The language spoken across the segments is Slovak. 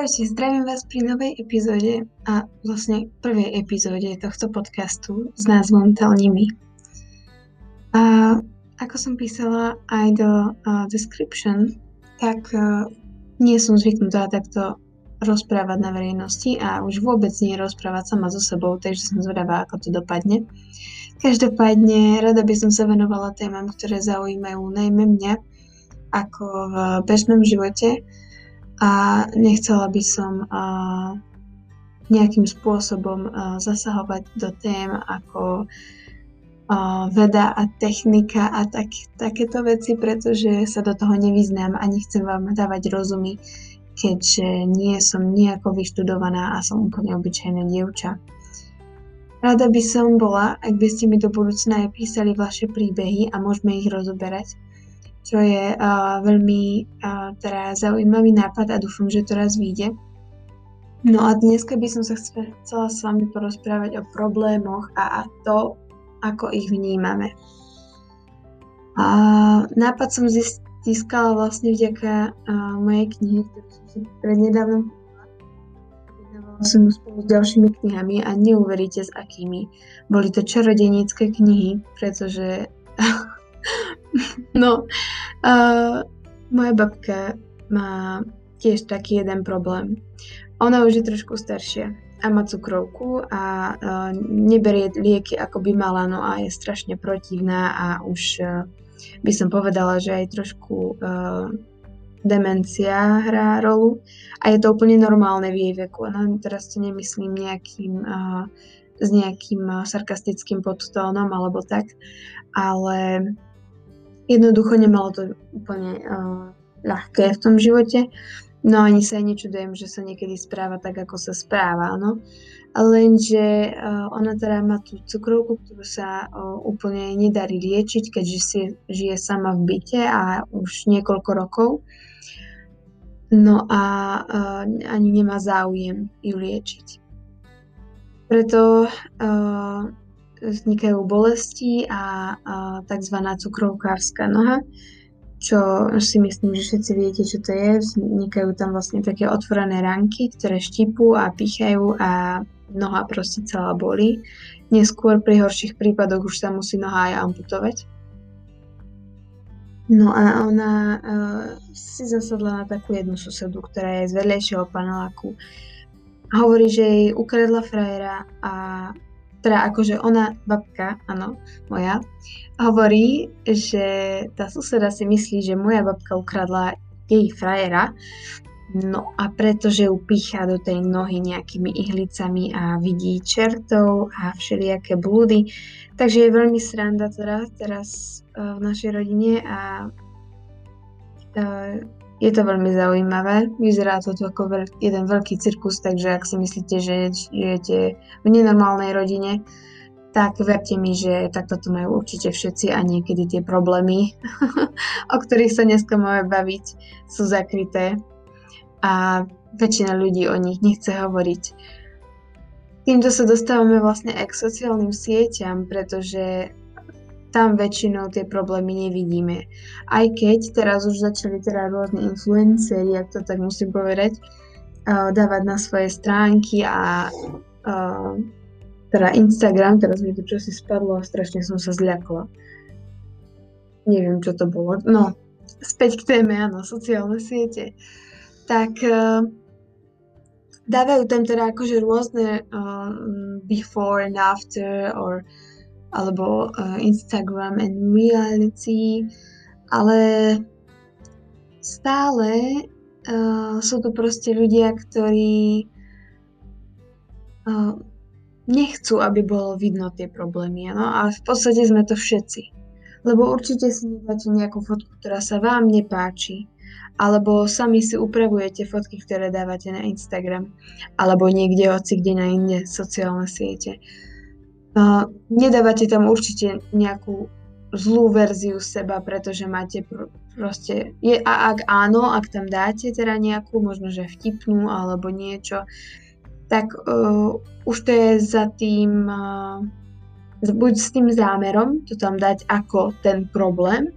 Čaute, zdravím vás pri novej epizóde a vlastne prvej epizóde tohto podcastu s názvom Telni mi. A ako som písala aj do uh, description, tak uh, nie som zvyknutá takto rozprávať na verejnosti a už vôbec nie rozprávať sama so sebou, takže som zvedavá, ako to dopadne. Každopádne rada by som sa venovala témam, ktoré zaujímajú najmä mňa, ako v bežnom živote, a nechcela by som uh, nejakým spôsobom uh, zasahovať do tém ako uh, veda a technika a tak, takéto veci, pretože sa do toho nevyznám a nechcem vám dávať rozumy, keďže nie som nejako vyštudovaná a som úplne obyčajné dievča. Rada by som bola, ak by ste mi do budúcna aj písali vaše príbehy a môžeme ich rozoberať čo je uh, veľmi uh, teda zaujímavý nápad a dúfam, že to raz vyjde. No a dneska by som sa chcela s vami porozprávať o problémoch a, to, ako ich vnímame. A nápad som získala vlastne vďaka uh, mojej knihy, ktorú som si prednedávnom Vydávala som spolu s ďalšími knihami a neuveríte s akými. Boli to čarodenické knihy, pretože no, uh, moja babka má tiež taký jeden problém. Ona už je trošku staršia a má cukrovku a uh, neberie lieky ako by mala, no a je strašne protivná a už uh, by som povedala, že aj trošku uh, demencia hrá rolu a je to úplne normálne v jej veku. No teraz to nemyslím nejakým, uh, s nejakým sarkastickým podtónom alebo tak, ale Jednoducho nemalo to úplne uh, ľahké v tom živote. No ani sa nečudujem, že sa niekedy správa tak, ako sa správa, no. Lenže uh, ona teda má tú cukrovku, ktorú sa uh, úplne nedarí liečiť, keďže si žije sama v byte a už niekoľko rokov. No a uh, ani nemá záujem ju liečiť. Preto uh, vznikajú bolesti a, a tzv. cukrovkárska noha, čo si myslím, že všetci viete, čo to je. Vznikajú tam vlastne také otvorené ranky, ktoré štipú a pichajú a noha proste celá boli. Neskôr pri horších prípadoch už sa musí noha aj amputovať. No a ona uh, si zasadla na takú jednu susedu, ktorá je z vedlejšieho paneláku. Hovorí, že jej ukradla frajera a teda akože ona, babka, áno, moja, hovorí, že tá suseda si myslí, že moja babka ukradla jej frajera, no a pretože ju pícha do tej nohy nejakými ihlicami a vidí čertov a všelijaké blúdy, takže je veľmi sranda teda teraz uh, v našej rodine a uh, je to veľmi zaujímavé. Vyzerá to ako veľ, jeden veľký cirkus, takže ak si myslíte, že žijete v nenormálnej rodine, tak verte mi, že takto to majú určite všetci a niekedy tie problémy, o ktorých sa dneska máme baviť, sú zakryté a väčšina ľudí o nich nechce hovoriť. Týmto sa dostávame vlastne aj k sociálnym sieťam, pretože tam väčšinou tie problémy nevidíme. Aj keď teraz už začali teda rôzne influenceri, ak to tak musím povedať, uh, dávať na svoje stránky a uh, teda Instagram, teraz mi to čosi spadlo a strašne som sa zľakla. Neviem, čo to bolo. No, späť k téme, áno, sociálne siete. Tak uh, dávajú tam teda akože rôzne uh, before and after or alebo uh, Instagram and reality, ale stále uh, sú to proste ľudia, ktorí uh, nechcú, aby bolo vidno tie problémy. No? A v podstate sme to všetci. Lebo určite si nedáte nejakú fotku, ktorá sa vám nepáči. Alebo sami si upravujete fotky, ktoré dávate na Instagram. Alebo niekde hoci kde na iné sociálne siete. Uh, nedávate tam určite nejakú zlú verziu seba, pretože máte pr- proste, je, a ak áno, ak tam dáte teda nejakú, možno že vtipnú alebo niečo, tak uh, už to je za tým, uh, buď s tým zámerom to tam dať ako ten problém,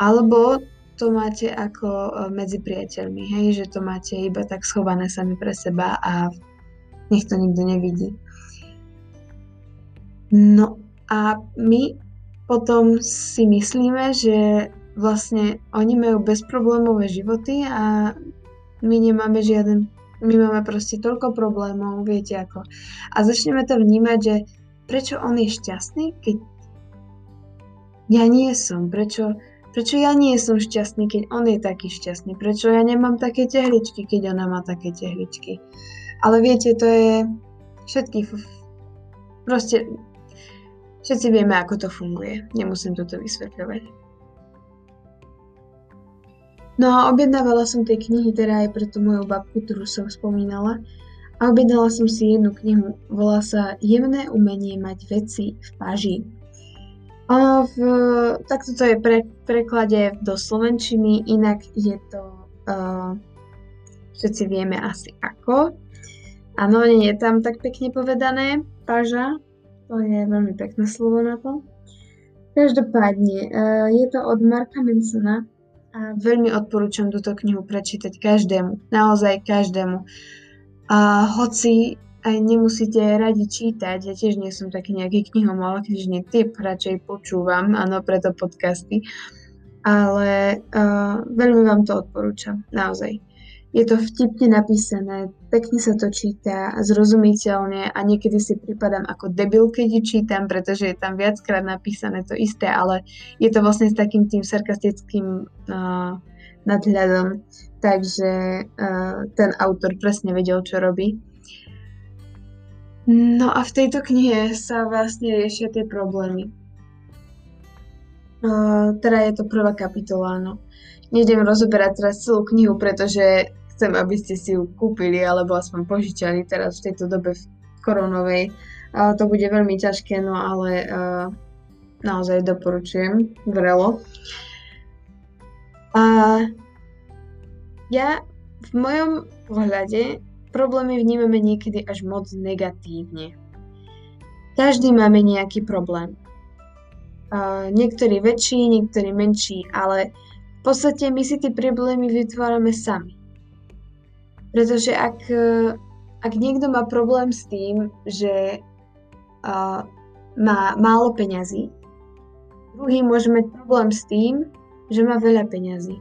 alebo to máte ako e, medzi priateľmi, hej, že to máte iba tak schované sami pre seba a nech to nikto nevidí. No a my potom si myslíme, že vlastne oni majú bezproblémové životy a my nemáme žiaden, my máme proste toľko problémov, viete ako. A začneme to vnímať, že prečo on je šťastný, keď ja nie som, prečo, prečo ja nie som šťastný, keď on je taký šťastný, prečo ja nemám také tehličky, keď ona má také tehličky. Ale viete, to je všetkých, proste všetci vieme, ako to funguje, nemusím toto vysvetľovať. No a objednávala som tie knihy teda aj pre tú moju babku, ktorú som spomínala. A objednala som si jednu knihu, volá sa Jemné umenie mať veci v paži. Ono v, takto to je pre, preklade do slovenčiny, inak je to, uh, všetci vieme asi ako. Áno, nie je tam tak pekne povedané, paža, to je veľmi pekné slovo na to. Každopádne, uh, je to od Marka Mansona, a veľmi odporúčam túto knihu prečítať každému, naozaj každému. A hoci aj nemusíte radi čítať, ja tiež nie som taký nejaký ale knižný typ, radšej počúvam, áno, preto podcasty, ale uh, veľmi vám to odporúčam, naozaj. Je to vtipne napísané, pekne sa to číta, zrozumiteľne a niekedy si pripadám ako debil, keď ju čítam, pretože je tam viackrát napísané to isté, ale je to vlastne s takým tým sarkastickým uh, nadhľadom. Takže uh, ten autor presne vedel, čo robí. No a v tejto knihe sa vlastne riešia tie problémy. Uh, teda je to prvá kapitola, no. Nejdem rozoberať teraz celú knihu, pretože chcem, aby ste si ju kúpili alebo aspoň požičali teraz v tejto dobe koronovej. Uh, to bude veľmi ťažké, no ale uh, naozaj doporučujem vrelo. A ja v mojom pohľade problémy vnímame niekedy až moc negatívne. Každý máme nejaký problém. Uh, niektorý väčší, niektorý menší, ale v podstate my si tie problémy vytvárame sami. Pretože ak, e, ak niekto má problém s tým, že uh, má málo peňazí, druhý môže mať problém s tým, že má veľa peňazí.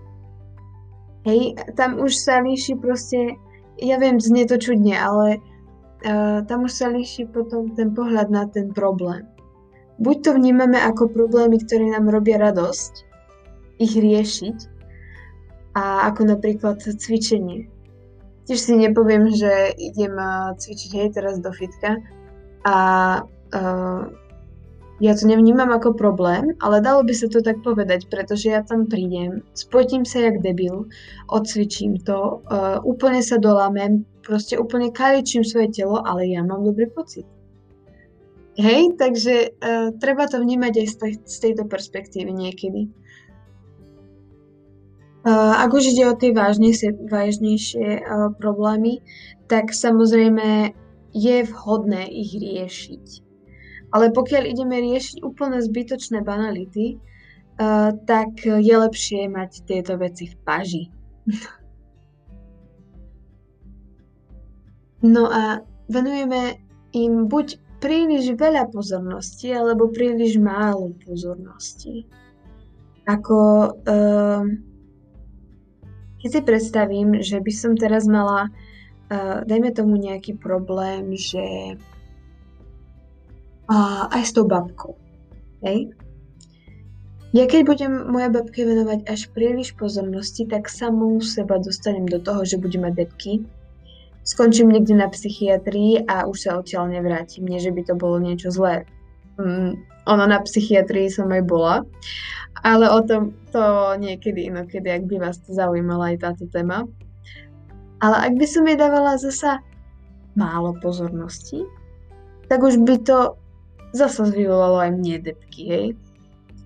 Hej, tam už sa líši proste, ja viem, znie to čudne, ale uh, tam už sa líši potom ten pohľad na ten problém. Buď to vnímame ako problémy, ktoré nám robia radosť, ich riešiť, a ako napríklad cvičenie tiež si nepoviem, že idem cvičiť hej teraz do fitka a uh, ja to nevnímam ako problém, ale dalo by sa to tak povedať, pretože ja tam prídem, spotím sa jak debil, odcvičím to, uh, úplne sa dolámem, proste úplne kaličím svoje telo, ale ja mám dobrý pocit. Hej, takže uh, treba to vnímať aj z, tej, z tejto perspektívy niekedy. Ak už ide o tie vážnejšie, vážnejšie uh, problémy, tak samozrejme je vhodné ich riešiť. Ale pokiaľ ideme riešiť úplne zbytočné banality, uh, tak je lepšie mať tieto veci v paži. no a venujeme im buď príliš veľa pozornosti, alebo príliš málo pozornosti. Ako uh, keď si predstavím, že by som teraz mala, uh, dajme tomu nejaký problém, že uh, aj s tou babkou, hej? Ja keď budem moja babke venovať až príliš pozornosti, tak samú seba dostanem do toho, že budem mať depky, skončím niekde na psychiatrii a už sa odtiaľ nevrátim. Nie, že by to bolo niečo zlé. Mm, ono na psychiatrii som aj bola. Ale o tom to niekedy inokedy, ak by vás to zaujímala aj táto téma. Ale ak by som jej dávala zasa málo pozornosti, tak už by to zasa vyvolalo aj mne depky, hej?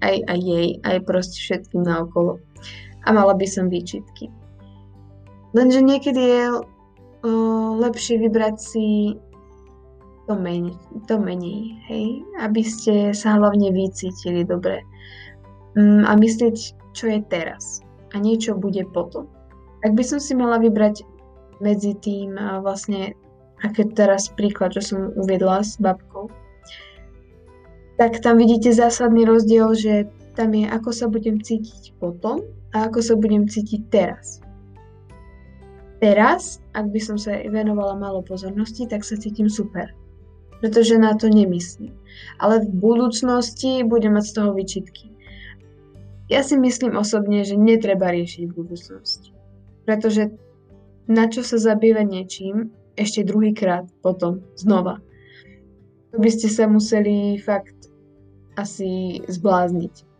Aj, aj jej, aj proste všetkým naokolo. A mala by som výčitky. Lenže niekedy je o, lepšie vybrať si to menej, to menej, hej? Aby ste sa hlavne vycítili dobre mm, a myslieť, čo je teraz. a niečo bude potom. Ak by som si mala vybrať medzi tým vlastne, aké teraz príklad, čo som uviedla s babkou, tak tam vidíte zásadný rozdiel, že tam je, ako sa budem cítiť potom a ako sa budem cítiť teraz. Teraz, ak by som sa venovala málo pozornosti, tak sa cítim super. Pretože na to nemyslím. Ale v budúcnosti budem mať z toho vyčitky. Ja si myslím osobne, že netreba riešiť budúcnosť. Pretože na čo sa zabývať niečím ešte druhýkrát potom znova. To by ste sa museli fakt asi zblázniť.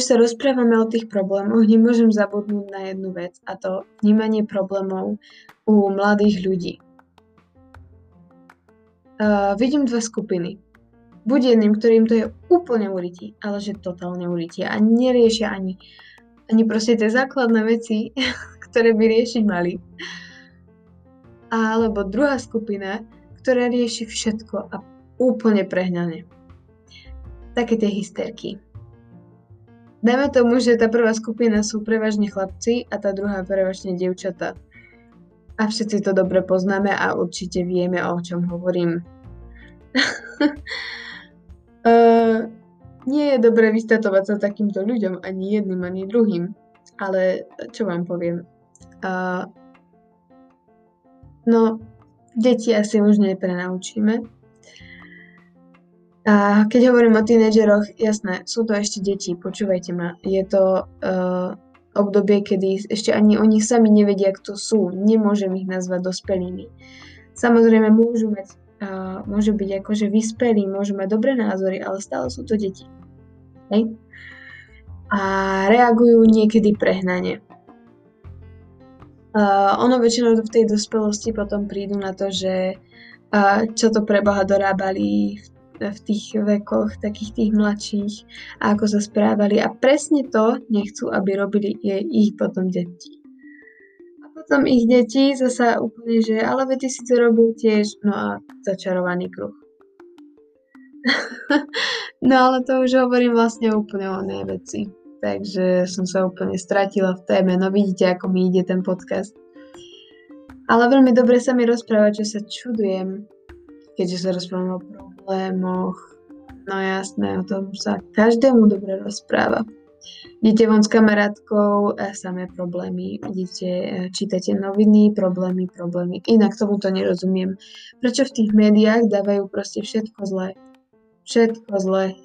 Keď sa rozprávame o tých problémoch, nemôžem zabudnúť na jednu vec a to vnímanie problémov u mladých ľudí. Uh, vidím dve skupiny. Buď jedným, ktorým to je úplne ulití, ale že totálne ulití a neriešia ani, ani proste tie základné veci, ktoré by riešiť mali. Alebo druhá skupina, ktorá rieši všetko a úplne prehnane. Také tie hysterky Dajme tomu, že tá prvá skupina sú prevažne chlapci a tá druhá prevažne dievčatá. A všetci to dobre poznáme a určite vieme, o čom hovorím. uh, nie je dobré vystatovať sa takýmto ľuďom, ani jedným, ani druhým. Ale čo vám poviem? Uh, no, deti asi už neprenaučíme, a keď hovorím o tínedžeroch, jasné, sú to ešte deti, počúvajte ma. Je to uh, obdobie, kedy ešte ani oni sami nevedia, kto sú. Nemôžem ich nazvať dospelými. Samozrejme, môžu mať, uh, môžu byť akože vyspelí, môžu mať dobré názory, ale stále sú to deti. Hej? A reagujú niekedy prehnane. Uh, ono väčšinou v tej dospelosti potom prídu na to, že uh, čo to pre Boha dorábali v v tých vekoch, takých tých mladších a ako sa správali. A presne to nechcú, aby robili je ich potom deti. A potom ich deti zasa úplne, že ale veď si to robil tiež, no a začarovaný kruh. no ale to už hovorím vlastne úplne o nej veci. Takže som sa úplne stratila v téme. No vidíte, ako mi ide ten podcast. Ale veľmi dobre sa mi rozpráva, že sa čudujem, keďže sa rozprávam o problémoch. No jasné, o tom sa každému dobre rozpráva. Idete von s kamarátkou, a samé problémy. Idete, e, čítate noviny, problémy, problémy. Inak tomu to nerozumiem. Prečo v tých médiách dávajú proste všetko zlé? Všetko zlé.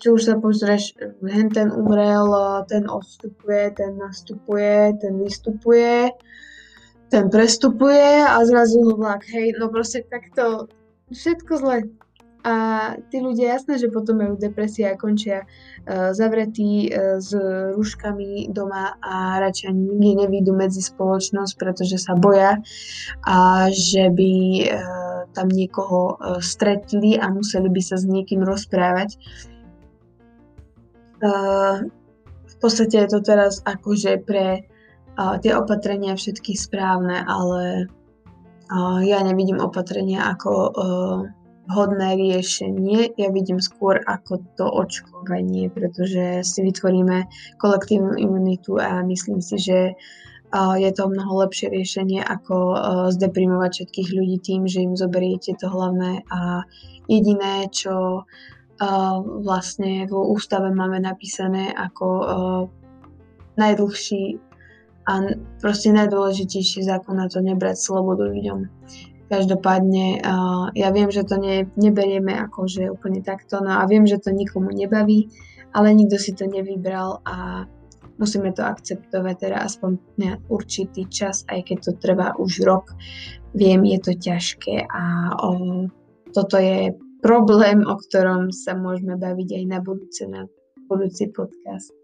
Či už sa pozrieš, hen ten umrel, ten odstupuje, ten nastupuje, ten vystupuje, ten prestupuje a zrazu vlak. Hej, no proste takto všetko zle. A tí ľudia jasné, že potom majú depresie a končia uh, zavretí uh, s rúškami doma a radšej ani nikdy nevídu medzi spoločnosť, pretože sa boja a že by uh, tam niekoho uh, stretli a museli by sa s niekým rozprávať. Uh, v podstate je to teraz akože pre uh, tie opatrenia všetky správne, ale uh, ja nevidím opatrenia ako uh, vhodné riešenie. Ja vidím skôr ako to očkovanie, pretože si vytvoríme kolektívnu imunitu a myslím si, že je to mnoho lepšie riešenie, ako zdeprimovať všetkých ľudí tým, že im zoberiete to hlavné a jediné, čo vlastne vo ústave máme napísané ako najdlhší a proste najdôležitejší zákon na to nebrať slobodu ľuďom. Každopádne uh, ja viem, že to ne, neberieme ako úplne takto, no a viem, že to nikomu nebaví, ale nikto si to nevybral a musíme to akceptovať teda aspoň na určitý čas, aj keď to trvá už rok. Viem, je to ťažké a o, toto je problém, o ktorom sa môžeme baviť aj na budúce, na budúci podcast.